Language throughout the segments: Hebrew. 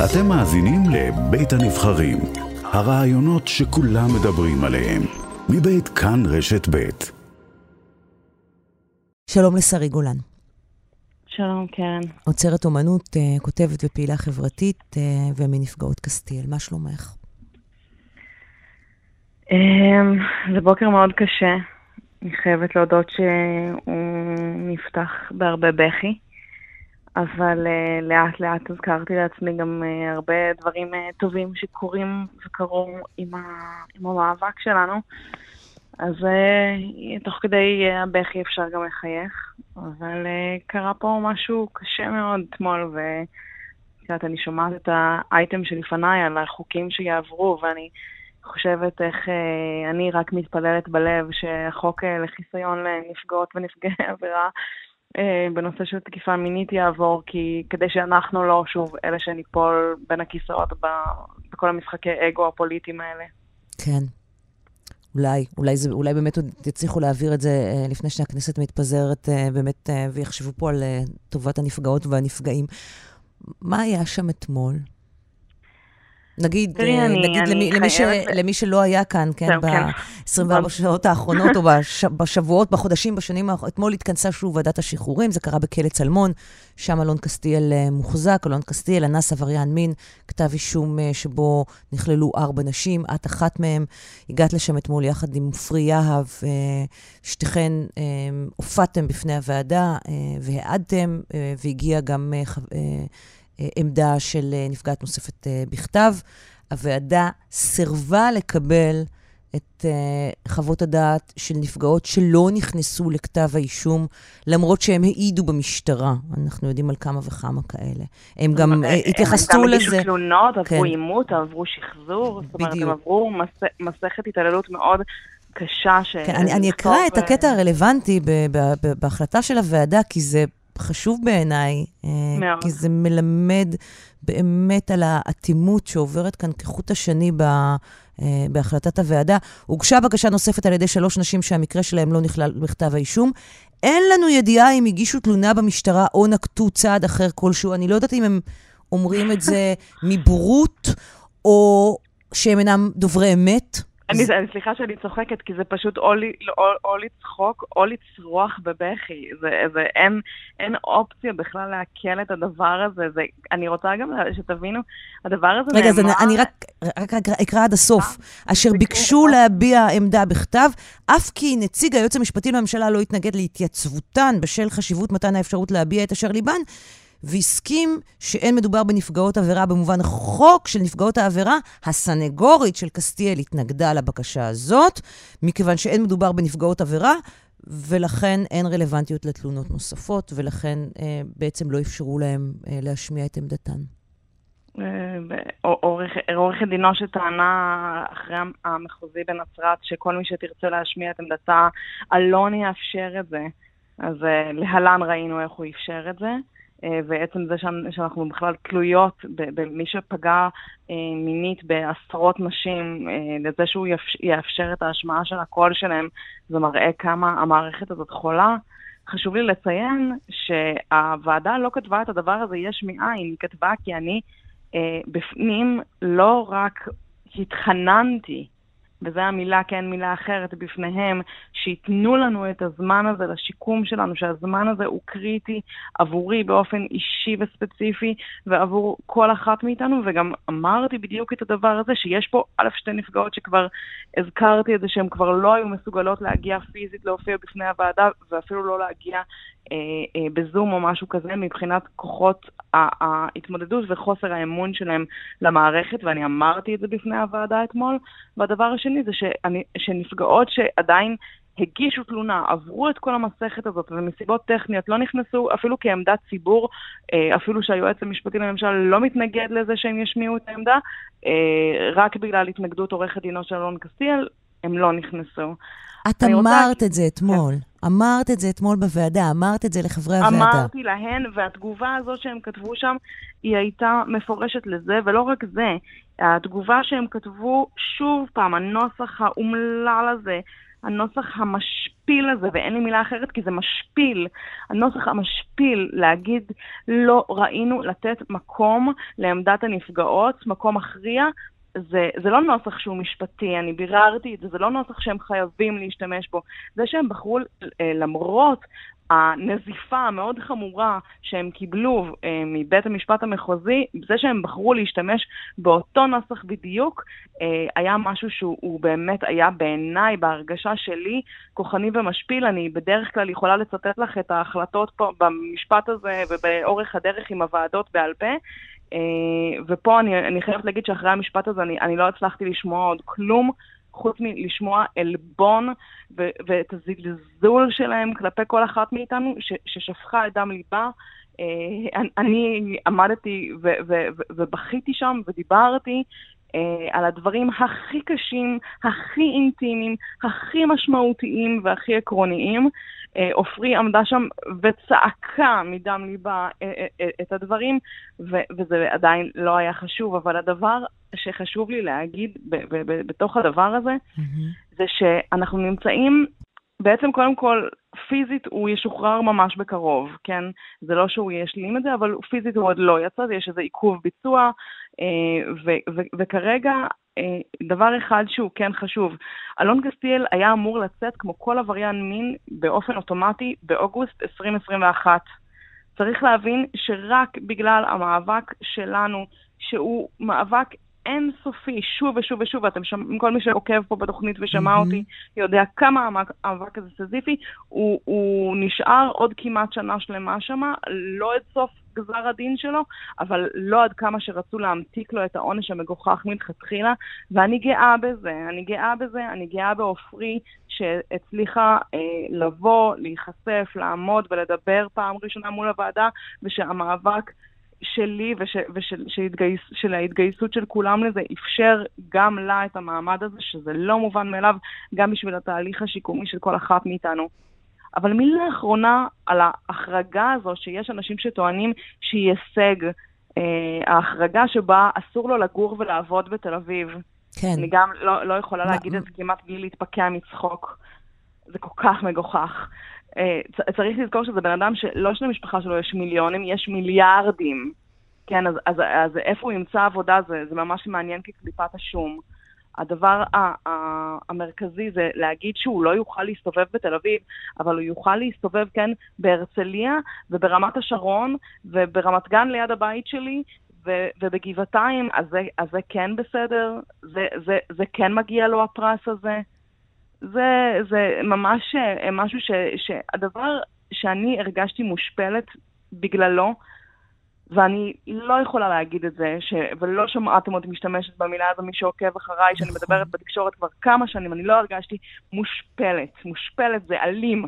אתם מאזינים לבית הנבחרים, הרעיונות שכולם מדברים עליהם, מבית כאן רשת בית. שלום לשרי גולן. שלום, קרן. עוצרת אומנות, uh, כותבת ופעילה חברתית uh, ומנפגעות קסטיאל. מה שלומך? Um, זה בוקר מאוד קשה. אני חייבת להודות שהוא נפתח בהרבה בכי. אבל uh, לאט לאט הזכרתי לעצמי גם uh, הרבה דברים uh, טובים שקורים וקרו עם, ה, עם המאבק שלנו. אז uh, תוך כדי uh, הבכי אפשר גם לחייך, אבל uh, קרה פה משהו קשה מאוד אתמול, ואת יודעת, אני שומעת את האייטם שלפניי על החוקים שיעברו, ואני חושבת איך uh, אני רק מתפללת בלב שהחוק uh, לחיסיון לנפגעות ונפגעי עבירה בנושא של תקיפה מינית יעבור, כי כדי שאנחנו לא, שוב, אלה שניפול בין הכיסאות בכל המשחקי אגו הפוליטיים האלה. כן. אולי, אולי, זה, אולי באמת עוד יצליחו להעביר את זה אה, לפני שהכנסת מתפזרת אה, באמת, ויחשבו פה על טובת הנפגעות והנפגעים. מה היה שם אתמול? נגיד, אה, אני, נגיד אני למי, למי, ש, למי שלא היה כאן, כן, ב-24 כן. שעות האחרונות, או בש, בשבועות, בחודשים, בשנים האחרונות, אתמול התכנסה שוב ועדת השחרורים, זה קרה בכלא צלמון, שם אלון קסטיאל אה, מוחזק, אלון קסטיאל אנס עבריין מין, כתב אישום אה, שבו נכללו ארבע נשים, את אחת מהן, הגעת לשם אתמול יחד עם עופרי יהב, שתיכן הופעתם בפני הוועדה והעדתם, והגיע גם... אה, עמדה של אה, נפגעת נוספת אה, בכתב. הוועדה סירבה לקבל את חוות הדעת של נפגעות שלא נכנסו לכתב האישום, למרות שהם העידו במשטרה. אנחנו יודעים על כמה וכמה כאלה. הם גם התייחסו לזה. הם גם הגישו תלונות, עברו כן. עימות, עברו שחזור. בדיוק. זאת אומרת, הם עברו מס... מסכת התעללות מאוד קשה. ש... כן, אני, אני אקרא ו... את הקטע הרלוונטי בהחלטה של הוועדה, כי זה חשוב בעיניי, אה, כי זה מלמד באמת על האטימות שעוברת כאן כחוט השני ב... אה, בהחלטת הוועדה. הוגשה בקשה נוספת על ידי שלוש נשים שהמקרה שלהם לא נכלל בכתב האישום. אין לנו ידיעה אם הגישו תלונה במשטרה או נקטו צעד אחר כלשהו. אני לא יודעת אם הם אומרים את זה מבורות, או שהם אינם דוברי אמת. אני, סליחה שאני צוחקת, כי זה פשוט או, או, או לצחוק או לצרוח בבכי. זה, זה, אין, אין אופציה בכלל לעכל את הדבר הזה. זה, אני רוצה גם שתבינו, הדבר הזה רגע, נאמר... רגע, אני רק, רק, רק אקרא עד הסוף. אה? אשר ביקשו להביע עמדה בכתב, אף כי נציג היועץ המשפטי לממשלה לא התנגד להתייצבותן בשל חשיבות מתן האפשרות להביע את אשר ליבן, והסכים שאין מדובר בנפגעות עבירה במובן החוק של נפגעות העבירה. הסנגורית של קסטיאל התנגדה לבקשה הזאת, מכיוון שאין מדובר בנפגעות עבירה, ולכן אין רלוונטיות לתלונות נוספות, ולכן אה, בעצם לא אפשרו להם אה, להשמיע את עמדתן. אה, עורכת דינו שטענה אחרי המחוזי בנצרת שכל מי שתרצה להשמיע את עמדתה, אלון יאפשר את זה. אז אה, להלן ראינו איך הוא אפשר את זה. אה, ועצם זה שאנחנו בכלל תלויות במי שפגע אה, מינית בעשרות נשים, אה, לזה שהוא יאפשר את ההשמעה של הקול שלהם, זה מראה כמה המערכת הזאת חולה. חשוב לי לציין שהוועדה לא כתבה את הדבר הזה יש מאין, היא כתבה כי אני בפנים לא רק התחננתי וזו המילה, כן, מילה אחרת בפניהם, שייתנו לנו את הזמן הזה לשיקום שלנו, שהזמן הזה הוא קריטי עבורי באופן אישי וספציפי, ועבור כל אחת מאיתנו, וגם אמרתי בדיוק את הדבר הזה, שיש פה א', שתי נפגעות שכבר הזכרתי את זה, שהן כבר לא היו מסוגלות להגיע פיזית להופיע בפני הוועדה, ואפילו לא להגיע בזום או משהו כזה, מבחינת כוחות ההתמודדות וחוסר האמון שלהם למערכת, ואני אמרתי את זה בפני הוועדה אתמול. והדבר השני זה שאני, שנפגעות שעדיין הגישו תלונה, עברו את כל המסכת הזאת, ומסיבות טכניות לא נכנסו אפילו כעמדת ציבור, אה, אפילו שהיועץ המשפטי לממשלה לא מתנגד לזה שהם ישמיעו את העמדה, רק בגלל התנגדות עורכת דינו של אלון קסטיאל, הם לא נכנסו. את אמרת רוצה... את זה אתמול. כן. אמרת את זה אתמול בוועדה, אמרת את זה לחברי הוועדה. אמרתי להן, והתגובה הזו שהם כתבו שם, היא הייתה מפורשת לזה, ולא רק זה, התגובה שהם כתבו, שוב פעם, הנוסח האומלל הזה, הנוסח המשפיל הזה, ואין לי מילה אחרת כי זה משפיל, הנוסח המשפיל להגיד לא ראינו לתת מקום לעמדת הנפגעות, מקום מכריע, זה, זה לא נוסח שהוא משפטי, אני ביררתי את זה, זה לא נוסח שהם חייבים להשתמש בו. זה שהם בחרו, אה, למרות הנזיפה המאוד חמורה שהם קיבלו אה, מבית המשפט המחוזי, זה שהם בחרו להשתמש באותו נוסח בדיוק, אה, היה משהו שהוא באמת היה בעיניי, בהרגשה שלי, כוחני ומשפיל. אני בדרך כלל יכולה לצטט לך את ההחלטות פה במשפט הזה ובאורך הדרך עם הוועדות בעל פה. Uh, ופה אני, אני חייבת להגיד שאחרי המשפט הזה אני, אני לא הצלחתי לשמוע עוד כלום חוץ מלשמוע עלבון ו- ואת הזלזול שלהם כלפי כל אחת מאיתנו, ש- ששפכה את דם ליבה. Uh, אני, עמדתי ו- ו- ו- ובכיתי שם ודיברתי uh, על הדברים הכי קשים, הכי אינטימיים, הכי משמעותיים והכי עקרוניים. אה, עופרי עמדה שם וצעקה מדם ליבה אה, אה, את הדברים, וזה עדיין לא היה חשוב, אבל הדבר שחשוב לי להגיד בתוך הדבר הזה. זה שאנחנו נמצאים, בעצם קודם כל, פיזית הוא ישוחרר ממש בקרוב, כן? זה לא שהוא ישלים את זה, אבל פיזית הוא עוד לא יצא, יש איזה עיכוב ביצוע, ו- ו- וכרגע דבר אחד שהוא כן חשוב, אלון גסטיאל היה אמור לצאת כמו כל עבריין מין באופן אוטומטי באוגוסט 2021. צריך להבין שרק בגלל המאבק שלנו, שהוא מאבק אינסופי, שוב ושוב ושוב, ואתם שומעים, כל מי שעוקב פה בתוכנית ושמע mm-hmm. אותי, יודע כמה המאבק הזה סזיפי, הוא, הוא נשאר עוד כמעט שנה שלמה שמה, לא עד סוף גזר הדין שלו, אבל לא עד כמה שרצו להמתיק לו את העונש המגוחך מלכתחילה, ואני גאה בזה, אני גאה בזה, אני גאה בעופרי שהצליחה אה, לבוא, להיחשף, לעמוד ולדבר פעם ראשונה מול הוועדה, ושהמאבק שלי ושל ההתגייסות של כולם לזה אפשר גם לה את המעמד הזה, שזה לא מובן מאליו, גם בשביל התהליך השיקומי של כל אחת מאיתנו. אבל מילה אחרונה על ההחרגה הזו, שיש אנשים שטוענים שהיא הישג, אה, ההחרגה שבה אסור לו לגור ולעבוד בתל אביב. כן. אני גם לא, לא יכולה. להגיד את זה כמעט בלי להתפקע מצחוק. זה כל כך מגוחך. אה, צריך לזכור שזה בן אדם שלא שלמשפחה שלו יש מיליונים, יש מיליארדים. כן, אז, אז, אז איפה הוא ימצא עבודה זה, זה ממש מעניין כקליפת השום. הדבר המרכזי זה להגיד שהוא לא יוכל להסתובב בתל אביב, אבל הוא יוכל להסתובב, כן, בהרצליה וברמת השרון וברמת גן ליד הבית שלי ו- ובגבעתיים, אז זה, אז זה כן בסדר? זה, זה, זה כן מגיע לו הפרס הזה? זה, זה ממש אה, משהו ש, שהדבר שאני הרגשתי מושפלת בגללו, ואני לא יכולה להגיד את זה, ש... ולא שמעתם אותי משתמשת במילה הזו, מי שעוקב אחריי, שאני מדברת נכון. בתקשורת כבר כמה שנים, אני לא הרגשתי מושפלת. מושפלת זה אלים.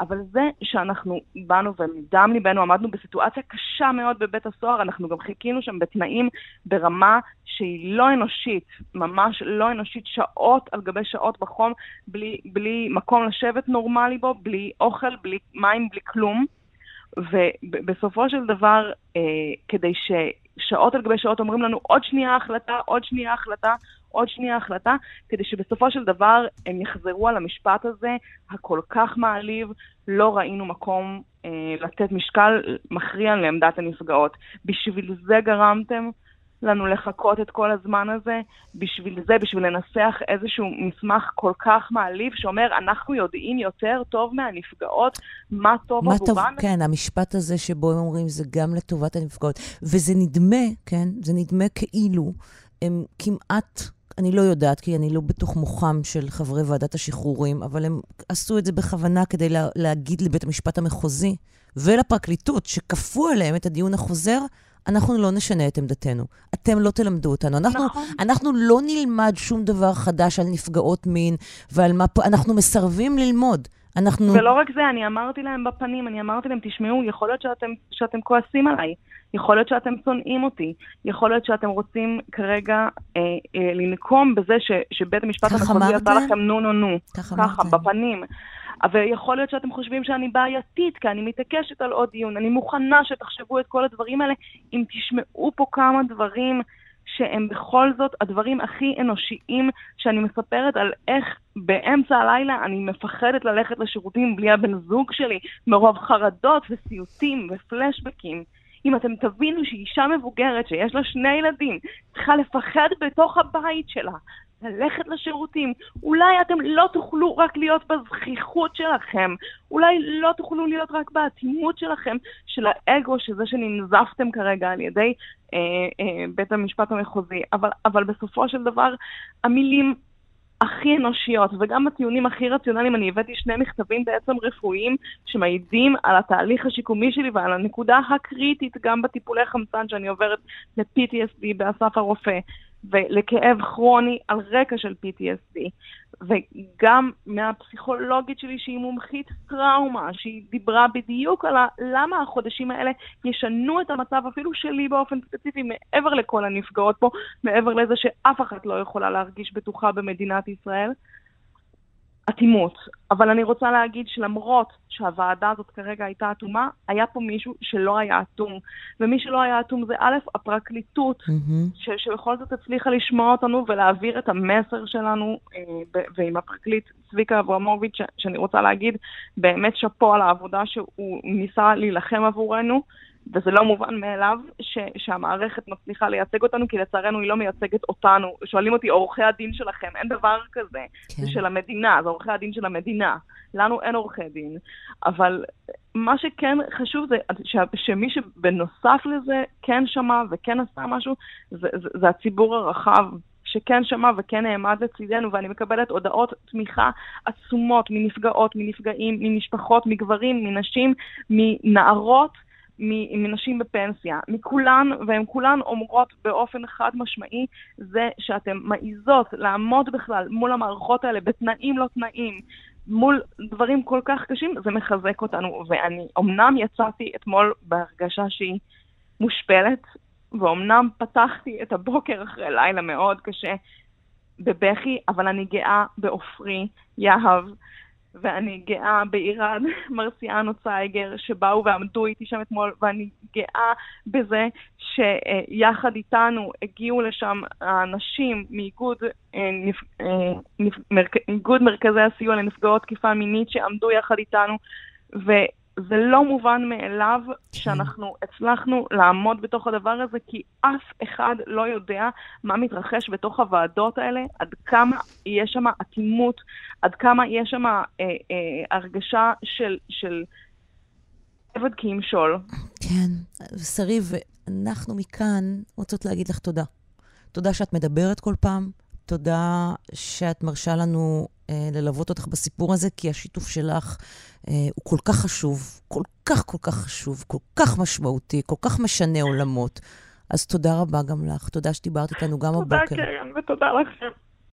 אבל זה שאנחנו באנו ומדם ליבנו עמדנו בסיטואציה קשה מאוד בבית הסוהר, אנחנו גם חיכינו שם בתנאים ברמה שהיא לא אנושית, ממש לא אנושית, שעות על גבי שעות בחום, בלי, בלי מקום לשבת נורמלי בו, בלי אוכל, בלי מים, בלי כלום. ובסופו של דבר, אה, כדי ששעות על גבי שעות אומרים לנו עוד שנייה החלטה, עוד שנייה החלטה, עוד שנייה החלטה, כדי שבסופו של דבר הם יחזרו על המשפט הזה, הכל כך מעליב, לא ראינו מקום אה, לתת משקל מכריע לעמדת הנפגעות. בשביל זה גרמתם לנו לחכות את כל הזמן הזה בשביל זה, בשביל לנסח איזשהו מסמך כל כך מעליב שאומר, אנחנו יודעים יותר טוב מהנפגעות מה טוב מה עבורן. טוב, כן, המשפט הזה שבו הם אומרים, זה גם לטובת הנפגעות. וזה נדמה, כן, זה נדמה כאילו הם כמעט... אני לא יודעת, כי אני לא בתוך מוחם של חברי ועדת השחרורים, אבל הם עשו את זה בכוונה כדי לה, להגיד לבית המשפט המחוזי ולפרקליטות, שכפו עליהם את הדיון החוזר, אנחנו לא נשנה את עמדתנו. אתם לא תלמדו אותנו. אנחנו, נכון. אנחנו לא נלמד שום דבר חדש על נפגעות מין ועל מה... אנחנו מסרבים ללמוד. אנחנו... ולא רק זה, אני אמרתי להם בפנים, אני אמרתי להם, תשמעו, יכול להיות שאתם, שאתם כועסים עליי, יכול להיות שאתם שונאים אותי, יכול להיות שאתם רוצים כרגע אה, אה, לנקום בזה ש, שבית המשפט המחוזי עשה לכם נו נו נו. ככה, ככה בפנים. אבל יכול להיות שאתם חושבים שאני בעייתית, כי אני מתעקשת על עוד דיון. אני מוכנה שתחשבו את כל הדברים האלה. אם תשמעו פה כמה דברים שהם בכל זאת הדברים הכי אנושיים שאני מספרת על איך באמצע הלילה אני מפחדת ללכת לשירותים בלי הבן זוג שלי, מרוב חרדות וסיוטים ופלשבקים. אם אתם תבינו שאישה מבוגרת שיש לה שני ילדים צריכה לפחד בתוך הבית שלה, ללכת לשירותים, אולי אתם לא תוכלו רק להיות בזכיחות שלכם, אולי לא תוכלו להיות רק באטימות שלכם, של האגו, שזה שננזפתם כרגע על ידי אה, אה, בית המשפט המחוזי, אבל, אבל בסופו של דבר המילים הכי אנושיות, וגם בטיעונים הכי רציונליים, אני הבאתי שני מכתבים בעצם רפואיים שמעידים על התהליך השיקומי שלי ועל הנקודה הקריטית גם בטיפולי חמצן שאני עוברת ל-PTSD באסף הרופא. ולכאב כרוני על רקע של PTSD. וגם מהפסיכולוגית שלי שהיא מומחית טראומה, שהיא דיברה בדיוק על למה החודשים האלה ישנו את המצב אפילו שלי באופן ספציפי, מעבר לכל הנפגעות פה, מעבר לזה שאף אחת לא יכולה להרגיש בטוחה במדינת ישראל. אטימות. אבל אני רוצה להגיד שלמרות שהוועדה הזאת כרגע הייתה אטומה, היה פה מישהו שלא היה אטום. ומי שלא היה אטום זה א', הפרקליטות, mm-hmm. ש- שבכל זאת הצליחה לשמוע אותנו ולהעביר את המסר שלנו, אה, ועם הפרקליט צביקה אברמוביץ', ש- שאני רוצה להגיד באמת שאפו על העבודה שהוא ניסה להילחם עבורנו. וזה לא מובן מאליו ש, שהמערכת מצליחה לייצג אותנו, כי לצערנו היא לא מייצגת אותנו. שואלים אותי, עורכי הדין שלכם, אין דבר כזה. כן. זה של המדינה, זה עורכי הדין של המדינה. לנו אין עורכי דין. אבל מה שכן חשוב זה ש, שמי שבנוסף לזה כן שמע וכן עשה משהו, זה, זה, זה הציבור הרחב. שכן שמע וכן נעמד לצידנו, ואני מקבלת הודעות תמיכה עצומות מנפגעות, מנפגעים, ממשפחות, מגברים, מנשים, מנערות מנשים בפנסיה, מכולן, והן כולן אומרות באופן חד משמעי, זה שאתן מעיזות לעמוד בכלל מול המערכות האלה בתנאים לא תנאים, מול דברים כל כך קשים, זה מחזק אותנו. ואני אמנם יצאתי אתמול בהרגשה שהיא מושפלת, ואומנם פתחתי את הבוקר אחרי לילה מאוד קשה בבכי, אבל אני גאה בעופרי יהב. ואני גאה באיראן מרסיאנו צייגר, שבאו ועמדו איתי שם אתמול, ואני גאה בזה שיחד איתנו הגיעו לשם האנשים מאיגוד אה, אה, מרכזי הסיוע לנפגעות תקיפה מינית שעמדו יחד איתנו, ו... זה לא מובן מאליו כן. שאנחנו הצלחנו לעמוד בתוך הדבר הזה, כי אף אחד לא יודע מה מתרחש בתוך הוועדות האלה, עד כמה יש שם אטימות, עד כמה יש שם אה, אה, הרגשה של, של עבד כי ימשול. כן, שריב, אנחנו מכאן רוצות להגיד לך תודה. תודה שאת מדברת כל פעם, תודה שאת מרשה לנו אה, ללוות אותך בסיפור הזה, כי השיתוף שלך אה, הוא כל כך חשוב, כל כך כל כך חשוב, כל כך משמעותי, כל כך משנה עולמות. אז תודה רבה גם לך. תודה שדיברת איתנו גם תודה, הבוקר. תודה, קרן, ותודה לכם.